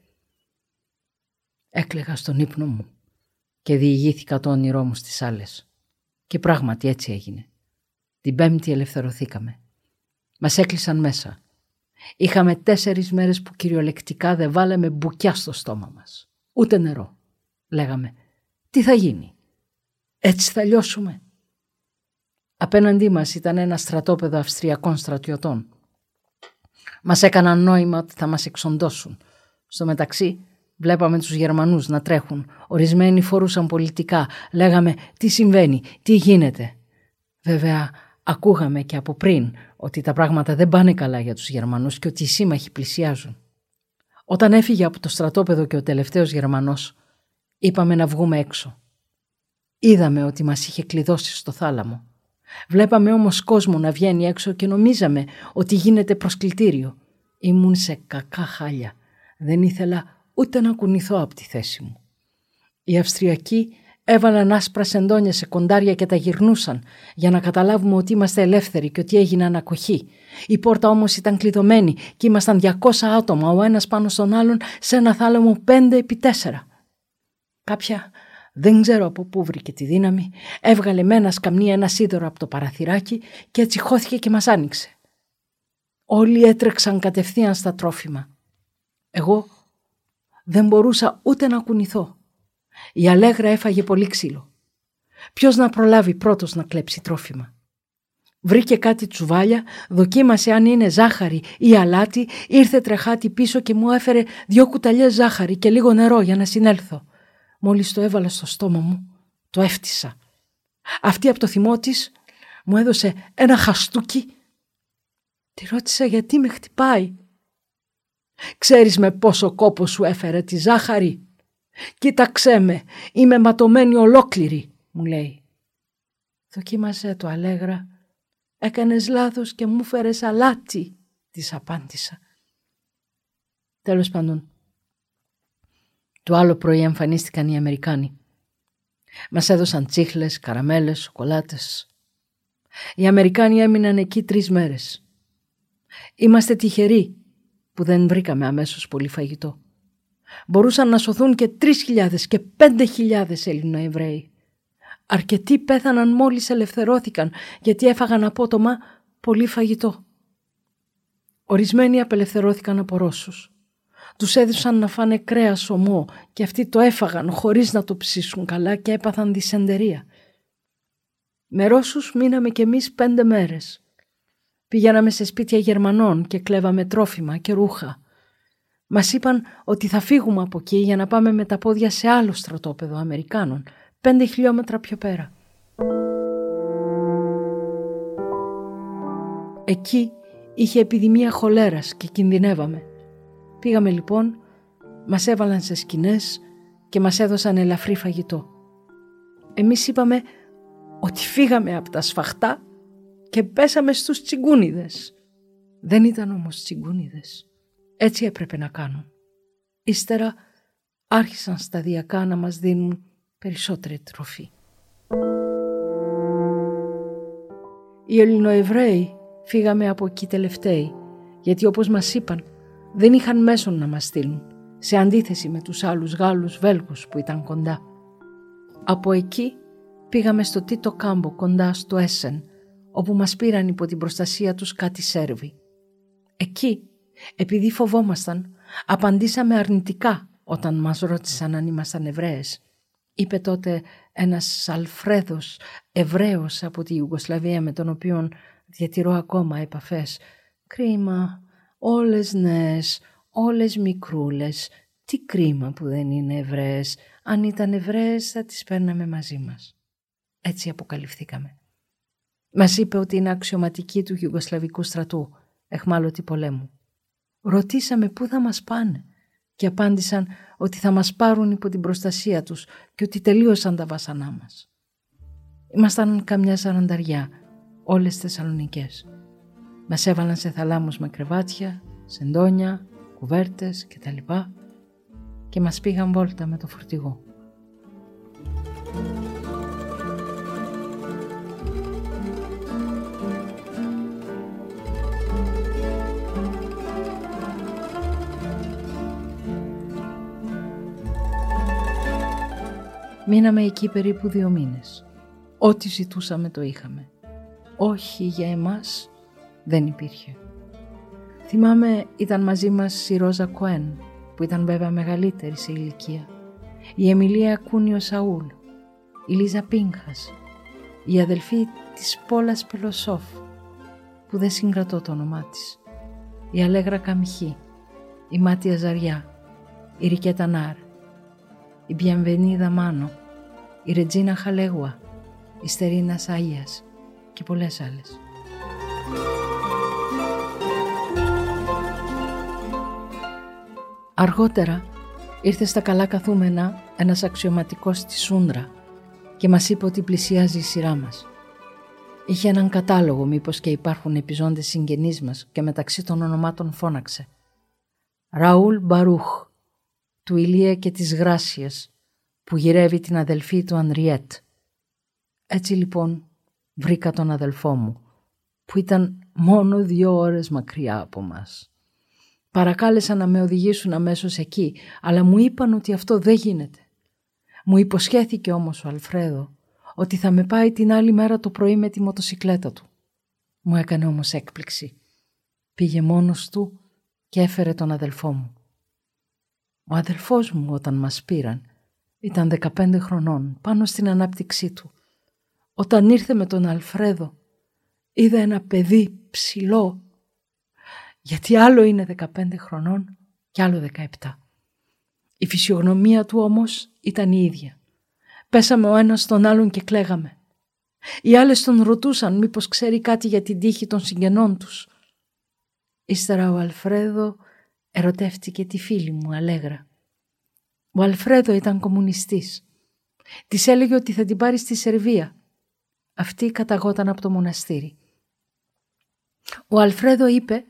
Έκλεγα στον ύπνο μου και διηγήθηκα το όνειρό μου στις άλλες. Και πράγματι έτσι έγινε. Την πέμπτη ελευθερωθήκαμε. Μας έκλεισαν μέσα. Είχαμε τέσσερις μέρες που κυριολεκτικά δεν βάλαμε μπουκιά στο στόμα μας. Ούτε νερό. Λέγαμε, τι θα γίνει; Έτσι θα λιώσουμε. Απέναντί μας ήταν ένα στρατόπεδο Αυστριακών στρατιωτών. Μας έκαναν νόημα ότι θα μας εξοντώσουν. Στο μεταξύ Βλέπαμε τους Γερμανούς να τρέχουν. Ορισμένοι φορούσαν πολιτικά. Λέγαμε τι συμβαίνει, τι γίνεται; Βέβαια ακούγαμε και από πριν ότι τα πράγματα δεν πάνε καλά για τους Γερμανούς και ότι οι σύμμαχοι πλησιάζουν. Όταν έφυγε από το στρατόπεδο και ο τελευταίος Γερμανός, είπαμε να βγούμε έξω. Είδαμε ότι μας είχε κλειδώσει στο θάλαμο. Βλέπαμε όμως κόσμο να βγαίνει έξω και νομίζαμε ότι γίνεται προσκλητήριο. Ήμουν σε κακά χάλια. Δεν ήθελα ούτε να κουνηθώ από τη θέση μου. Οι Αυστριακοί Έβαλαν άσπρα σεντόνια σε κοντάρια και τα γυρνούσαν για να καταλάβουμε ότι είμαστε ελεύθεροι και ότι έγινε ανακοχή. Η πόρτα όμως ήταν κλειδωμένη και ήμασταν 200 άτομα ο ένας πάνω στον άλλον σε ένα θάλαμο 5 επί 4. Κάποια δεν ξέρω από πού βρήκε τη δύναμη, έβγαλε με ένα σκαμνί ένα σίδερο από το παραθυράκι και έτσι χώθηκε και μας άνοιξε. Όλοι έτρεξαν κατευθείαν στα τρόφιμα. Εγώ δεν μπορούσα ούτε να κουνηθώ. Η Αλέγρα έφαγε πολύ ξύλο. Ποιος να προλάβει πρώτος να κλέψει τρόφιμα. Βρήκε κάτι τσουβάλια, δοκίμασε αν είναι ζάχαρη ή αλάτι, ήρθε τρεχάτη πίσω και μου έφερε δυο κουταλιές ζάχαρη και λίγο νερό για να συνέλθω. Μόλις το έβαλα στο στόμα μου, το έφτισα. Αυτή από το θυμό της μου έδωσε ένα χαστούκι. Τη ρώτησα γιατί με χτυπάει. Ξέρεις με πόσο κόπο σου έφερε τη ζάχαρη; Κοίταξέ με, είμαι ματωμένη ολόκληρη, μου λέει. Δοκίμασε το αλέγρα. Έκανες λάθος και μου φέρες αλάτι, της απάντησα. Τέλος πάντων, το άλλο πρωί εμφανίστηκαν οι Αμερικάνοι. Μας έδωσαν τσίχλες, καραμέλες, σοκολάτες. Οι Αμερικάνοι έμειναν εκεί τρεις μέρες. Είμαστε τυχεροί που δεν βρήκαμε αμέσως πολύ φαγητό. Μπορούσαν να σωθούν και τρεις χιλιάδες και πέντε χιλιάδες Έλληνο-Εβραίοι. Αρκετοί πέθαναν μόλις ελευθερώθηκαν γιατί έφαγαν απότομα πολύ φαγητό. Ορισμένοι απελευθερώθηκαν από Ρώσους. Τους έδωσαν να φάνε κρέας ομό και αυτοί το έφαγαν χωρίς να το ψήσουν καλά και έπαθαν δυσεντερία. Με Ρώσους μείναμε κι εμείς πέντε μέρες. Πηγαίναμε σε σπίτια Γερμανών και κλέβαμε τρόφιμα και ρούχα. Μας είπαν ότι θα φύγουμε από εκεί για να πάμε με τα πόδια σε άλλο στρατόπεδο Αμερικάνων, πέντε χιλιόμετρα πιο πέρα. Εκεί είχε επιδημία χολέρας και κινδυνεύαμε. Πήγαμε λοιπόν, μας έβαλαν σε σκηνές και μας έδωσαν ελαφρύ φαγητό. Εμείς είπαμε ότι φύγαμε από τα σφαχτά και πέσαμε στους τσιγκούνιδες. Δεν ήταν όμως τσιγκούνιδες. Έτσι έπρεπε να κάνουν. Ύστερα άρχισαν σταδιακά να μας δίνουν περισσότερη τροφή. Οι Ελληνοεβραίοι φύγαμε από εκεί τελευταίοι, γιατί όπως μας είπαν δεν είχαν μέσον να μας στείλουν, σε αντίθεση με τους άλλους Γάλλους Βέλγους που ήταν κοντά. Από εκεί πήγαμε στο Τίτο Κάμπο κοντά στο Έσεν, όπου μας πήραν υπό την προστασία τους κάτι Σέρβοι. Εκεί, επειδή φοβόμασταν, απαντήσαμε αρνητικά όταν μας ρώτησαν αν ήμασταν Εβραίες. Είπε τότε ένας Αλφρέδος, Εβραίος από τη Ιουγκοσλαβία με τον οποίο διατηρώ ακόμα επαφές. Κρίμα, όλες νέες, όλες μικρούλες. Τι κρίμα που δεν είναι Εβραίες. Αν ήταν Εβραίες θα τις παίρναμε μαζί μας. Έτσι αποκαλυφθήκαμε. Μας είπε ότι είναι αξιωματική του Ιουγκοσλαβικού στρατού, εχμάλωτη πολέμου. Ρωτήσαμε πού θα μας πάνε και απάντησαν ότι θα μας πάρουν υπό την προστασία τους και ότι τελείωσαν τα βασανά μας. Ήμασταν καμιά σαρανταριά, όλες Θεσσαλονικές. Μας έβαλαν σε θαλάμους με κρεβάτια, σεντόνια, κουβέρτες κτλ. Και μας πήγαν βόλτα με το φορτηγό. Μείναμε εκεί περίπου δύο μήνες. Ό,τι ζητούσαμε το είχαμε. Όχι για εμάς δεν υπήρχε. Θυμάμαι ήταν μαζί μας η Ρόζα Κοέν που ήταν βέβαια μεγαλύτερη σε ηλικία. Η Εμιλία Κούνιο Σαούλ, η Λίζα Πίνχας, η αδελφή της Πόλας Πελοσόφ που δεν συγκρατώ το όνομά της, η Αλέγρα Καμχή, η Μάτια Ζαριά, η Ρικέτα Νάρ, η Μπιαμβενίδα Μάνο, η Ρετζίνα Χαλέγουα, η Στερίνα Σαΐας και πολλές άλλες. Αργότερα ήρθε στα καλά καθούμενα ένας αξιωματικός στη Σούντρα και μας είπε ότι πλησιάζει η σειρά μας. Είχε έναν κατάλογο μήπως και υπάρχουν επιζώντες συγγενείς μας και μεταξύ των ονομάτων φώναξε. Ραούλ Μπαρούχ, του Ηλία και της Γράσιας, που γυρεύει την αδελφή του Ανριέτ. Έτσι λοιπόν βρήκα τον αδελφό μου που ήταν μόνο δύο ώρες μακριά από μας. Παρακάλεσα να με οδηγήσουν αμέσως εκεί, αλλά μου είπαν ότι αυτό δεν γίνεται. Μου υποσχέθηκε όμως ο Αλφρέδο ότι θα με πάει την άλλη μέρα το πρωί με τη μοτοσικλέτα του. Μου έκανε όμως έκπληξη. Πήγε μόνος του και έφερε τον αδελφό μου. Ο αδελφός μου όταν μας πήραν ήταν 15 χρονών πάνω στην ανάπτυξή του. Όταν ήρθε με τον Αλφρέδο είδα ένα παιδί ψηλό γιατί άλλο είναι 15 χρονών και άλλο 17. Η φυσιογνωμία του όμως ήταν η ίδια. Πέσαμε ο ένας στον άλλον και κλαίγαμε. Οι άλλες τον ρωτούσαν μήπως ξέρει κάτι για την τύχη των συγγενών τους. Ύστερα ο Αλφρέδο ερωτεύτηκε τη φίλη μου Αλέγρα. Ο Αλφρέδο ήταν κομμουνιστής. Της έλεγε ότι θα την πάρει στη Σερβία. Αυτή καταγόταν από το μοναστήρι. Ο Αλφρέδο είπε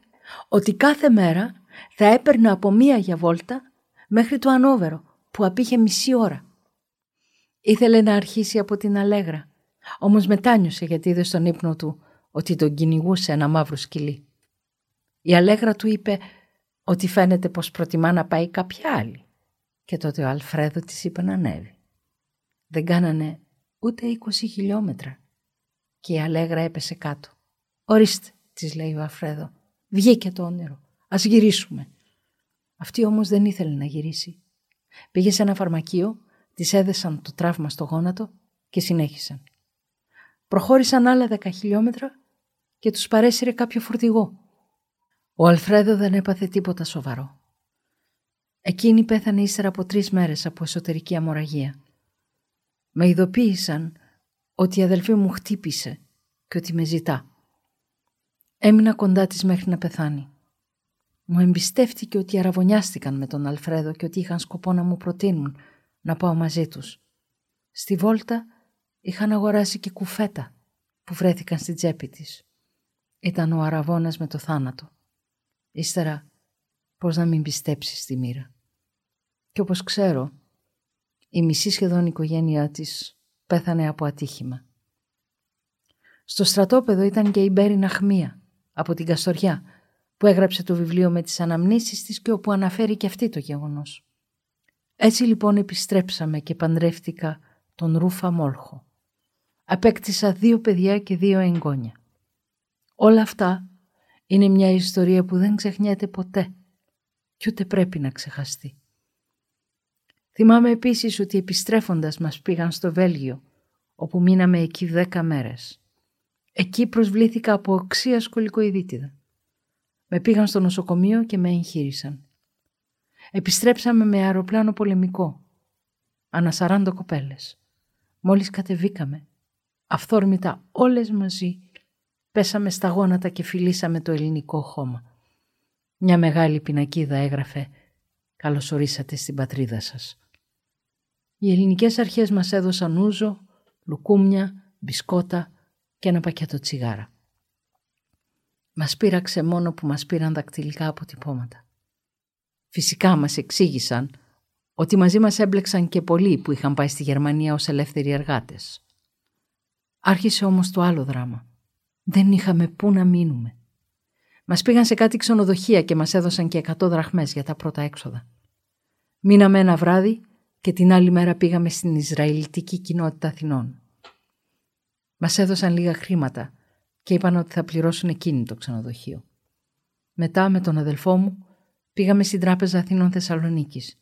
ότι κάθε μέρα θα έπαιρνε από μία για βόλτα μέχρι το Ανόβερο που απήχε μισή ώρα. Ήθελε να αρχίσει από την Αλέγρα, όμως μετάνιωσε γιατί είδε στον ύπνο του ότι τον κυνηγούσε ένα μαύρο σκυλί. Η Αλέγρα του είπε ότι φαίνεται πως προτιμά να πάει κάποια άλλη και τότε ο Αλφρέδο της είπε να ανέβει. Δεν κάνανε ούτε 20 χιλιόμετρα και η Αλέγρα έπεσε κάτω. «Ορίστε», της λέει ο Αλφρέδο, «βγήκε το όνειρο, ας γυρίσουμε». Αυτή όμως δεν ήθελε να γυρίσει. Πήγε σε ένα φαρμακείο, της έδεσαν το τραύμα στο γόνατο και συνέχισαν. Προχώρησαν άλλα δέκα χιλιόμετρα και τους παρέσυρε κάποιο φορτηγό. Ο Αλφρέδο δεν έπαθε τίποτα σοβαρό. Εκείνη πέθανε ύστερα από τρεις μέρες από εσωτερική αμοραγία. Με ειδοποίησαν ότι η αδελφή μου χτύπησε και ότι με ζητά. Έμεινα κοντά της μέχρι να πεθάνει. Μου εμπιστεύτηκε ότι αραβωνιάστηκαν με τον Αλφρέδο και ότι είχαν σκοπό να μου προτείνουν να πάω μαζί τους. Στη βόλτα είχαν αγοράσει και κουφέτα που βρέθηκαν στη τσέπη της. Ήταν ο αραβώνας με το θάνατο. Ύστερα πώς να μην πιστέψεις στη μοίρα. Και όπως ξέρω, η μισή σχεδόν οικογένειά της πέθανε από ατύχημα. Στο στρατόπεδο ήταν και η Μπέρι Ναχμία από την Καστοριά που έγραψε το βιβλίο με τις αναμνήσεις της και όπου αναφέρει και αυτή το γεγονός. Έτσι λοιπόν επιστρέψαμε και παντρεύτηκα τον Ρούφα Μόλχο. Απέκτησα δύο παιδιά και δύο εγγόνια. Όλα αυτά είναι μια ιστορία που δεν ξεχνιέται ποτέ και ούτε πρέπει να ξεχαστεί. Θυμάμαι επίσης ότι επιστρέφοντας μας πήγαν στο Βέλγιο, όπου μείναμε εκεί δέκα μέρες. Εκεί προσβλήθηκα από οξία σκολικοειδίτιδα. Με πήγαν στο νοσοκομείο και με εγχείρησαν. Επιστρέψαμε με αεροπλάνο πολεμικό. Ανά 40 κοπέλες. Μόλις κατεβήκαμε, αυθόρμητα όλες μαζί, πέσαμε στα γόνατα και φιλήσαμε το ελληνικό χώμα. Μια μεγάλη πινακίδα έγραφε «Καλώς ορίσατε στην πατρίδα σας». Οι ελληνικές αρχές μας έδωσαν ούζο, λουκούμια, μπισκότα και ένα πακέτο τσιγάρα. Μας πείραξε μόνο που μας πήραν δακτυλικά αποτυπώματα. Φυσικά μας εξήγησαν ότι μαζί μας έμπλεξαν και πολλοί που είχαν πάει στη Γερμανία ως ελεύθεροι εργάτες. Άρχισε όμως το άλλο δράμα. Δεν είχαμε πού να μείνουμε. Μας πήγαν σε κάτι ξενοδοχεία και μας έδωσαν και 100 δραχμές για τα πρώτα έξοδα. Μείναμε ένα βράδυ και την άλλη μέρα πήγαμε στην Ισραηλιτική κοινότητα Αθηνών. Μας έδωσαν λίγα χρήματα και είπαν ότι θα πληρώσουν εκείνη το ξενοδοχείο. Μετά με τον αδελφό μου πήγαμε στην Τράπεζα Αθηνών Θεσσαλονίκης.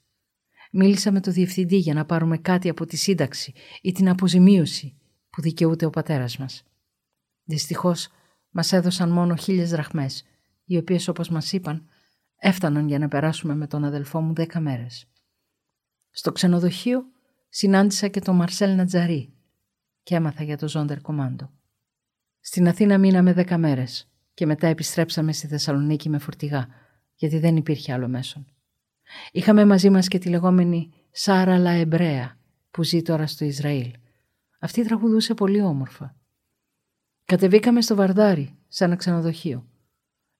Μίλησα με τον διευθυντή για να πάρουμε κάτι από τη σύνταξη ή την αποζημίωση που δικαιούται ο πατέρας μας. Δυστυχώς μας έδωσαν μόνο χίλιες δραχμές, οι οποίες όπως μας είπαν έφταναν για να περάσουμε με τον αδελφό μου δέκα μέρες. Στο ξενοδοχείο συνάντησα και τον Μαρσέλ Νατζαρί και έμαθα για το Ζόντερ Κομάντο. Στην Αθήνα μείναμε δέκα μέρες και μετά επιστρέψαμε στη Θεσσαλονίκη με φορτηγά, γιατί δεν υπήρχε άλλο μέσον. Είχαμε μαζί μας και τη λεγόμενη Σάρα Λαεμπρέα, που ζει τώρα στο Ισραήλ. Αυτή τραγουδούσε πολύ όμορφα. Κατεβήκαμε στο Βαρδάρι, σε ένα ξενοδοχείο.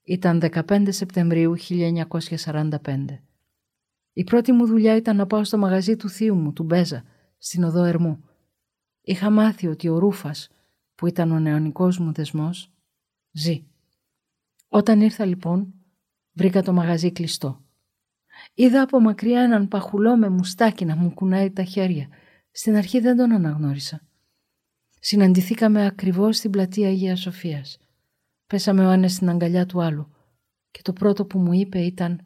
Ήταν 15 Σεπτεμβρίου 1945. Η πρώτη μου δουλειά ήταν να πάω στο μαγαζί του θείου μου, του Μπέζα, στην οδό Ερμού. Είχα μάθει ότι ο Ρούφας, που ήταν ο νεωνικός μου δεσμός, ζει. Όταν ήρθα λοιπόν, βρήκα το μαγαζί κλειστό. Είδα από μακριά έναν παχουλό με μουστάκι να μου κουνάει τα χέρια. Στην αρχή δεν τον αναγνώρισα. Συναντηθήκαμε ακριβώς στην πλατεία Αγίας Σοφίας. Πέσαμε ο ένας στην αγκαλιά του άλλου και το πρώτο που μου είπε ήταν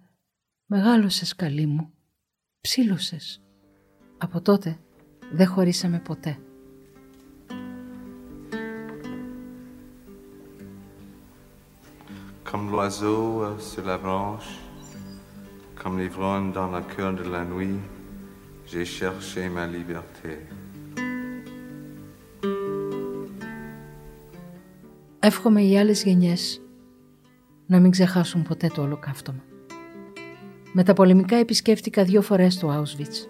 «Μεγάλωσες καλή μου, ψήλωσες». Από τότε δεν χωρίσαμε ποτέ. Comme l'oiseau sur la branche, comme l'ivrogne dans la cœur de la nuit, j'ai cherché ma liberté. Εύχομαι οι άλλες γενιές να μην ξεχάσουν ποτέ το ολοκαύτωμα. Με τα πολεμικά επισκέφτηκα δύο φορές το Auschwitz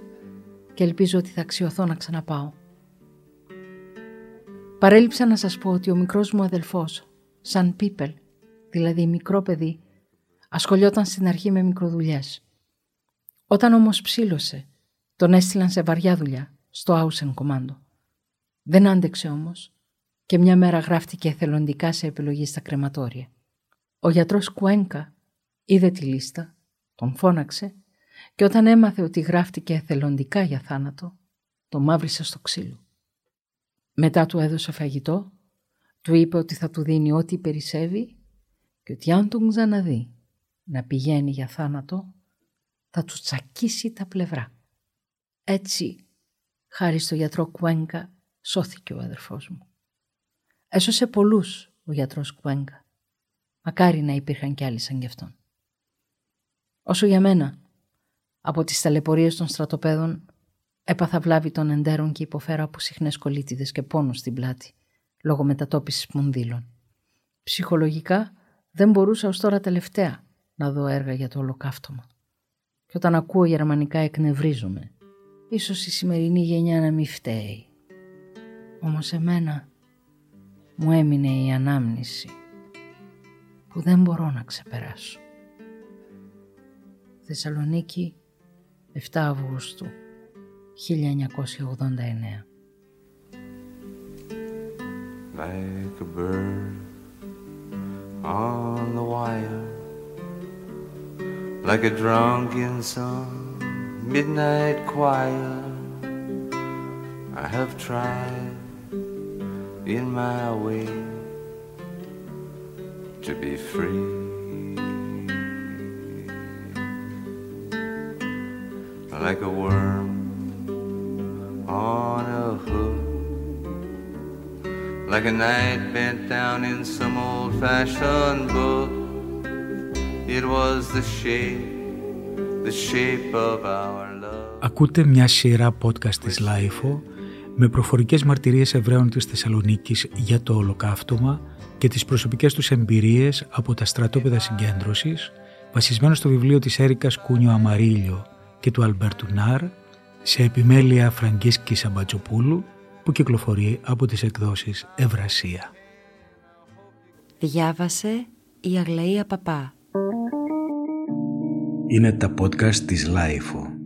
και ελπίζω ότι θα αξιωθώ να ξαναπάω. Παρέλειψα να σας πω ότι ο μικρός μου αδελφός, σαν Πίπελ, δηλαδή μικρό παιδί, ασχολιόταν στην αρχή με μικροδουλειές. Όταν όμως ψήλωσε, τον έστειλαν σε βαριά δουλειά, στο Ausen Commando. Δεν άντεξε όμως και μια μέρα γράφτηκε εθελοντικά σε επιλογή στα κρεματόρια. Ο γιατρός Κουένκα είδε τη λίστα, τον φώναξε και όταν έμαθε ότι γράφτηκε εθελοντικά για θάνατο, το μαύρισε στο ξύλο. Μετά του έδωσε φαγητό, του είπε ότι θα του δίνει ό,τι περισσεύει και ότι αν τον ξαναδεί να πηγαίνει για θάνατο, θα του τσακίσει τα πλευρά. Έτσι, χάρη στο γιατρό Κουένκα, σώθηκε ο αδερφός μου. Έσωσε πολλούς ο γιατρός Κουένκα. Μακάρι να υπήρχαν κι άλλοι σαν κι αυτόν. Όσο για μένα, από τις ταλαιπωρίες των στρατοπέδων έπαθα βλάβη των εντέρων και υποφέρα από συχνές κολλήτιδες και πόνους στην πλάτη, λόγω μετατόπισης σπονδύλων. Ψυχολογικά δεν μπορούσα ως τώρα τελευταία να δω έργα για το ολοκαύτωμα. Και όταν ακούω γερμανικά εκνευρίζομαι. Ίσως η σημερινή γενιά να μην φταίει. Όμως εμένα μου έμεινε η ανάμνηση που δεν μπορώ να ξεπεράσω. Θεσσαλονίκη 7 Αυγούστου 1989 Like a bird on the wire, like a drunk in some midnight choir. I have tried in my way to be free. Like a worm on a hook, like a night bent down in some old fashioned book. It was the shape, the shape of our love. Ακούτε μια σειρά podcast της Λάιφο με προφορικές μαρτυρίες Εβραίων της Θεσσαλονίκης για το ολοκαύτωμα και τις προσωπικές τους εμπειρίες από τα στρατόπεδα συγκέντρωσης βασισμένο στο βιβλίο της Έρικας Κούνιο Αμαρίλιο και του Αλμπέρτου Ναρ σε επιμέλεια Φραγκίσκης Αμπατζοπούλου που κυκλοφορεί από τις εκδόσεις Ευρασία. Διάβασε η Αγλαία Παπά. Είναι τα podcast της LiFO.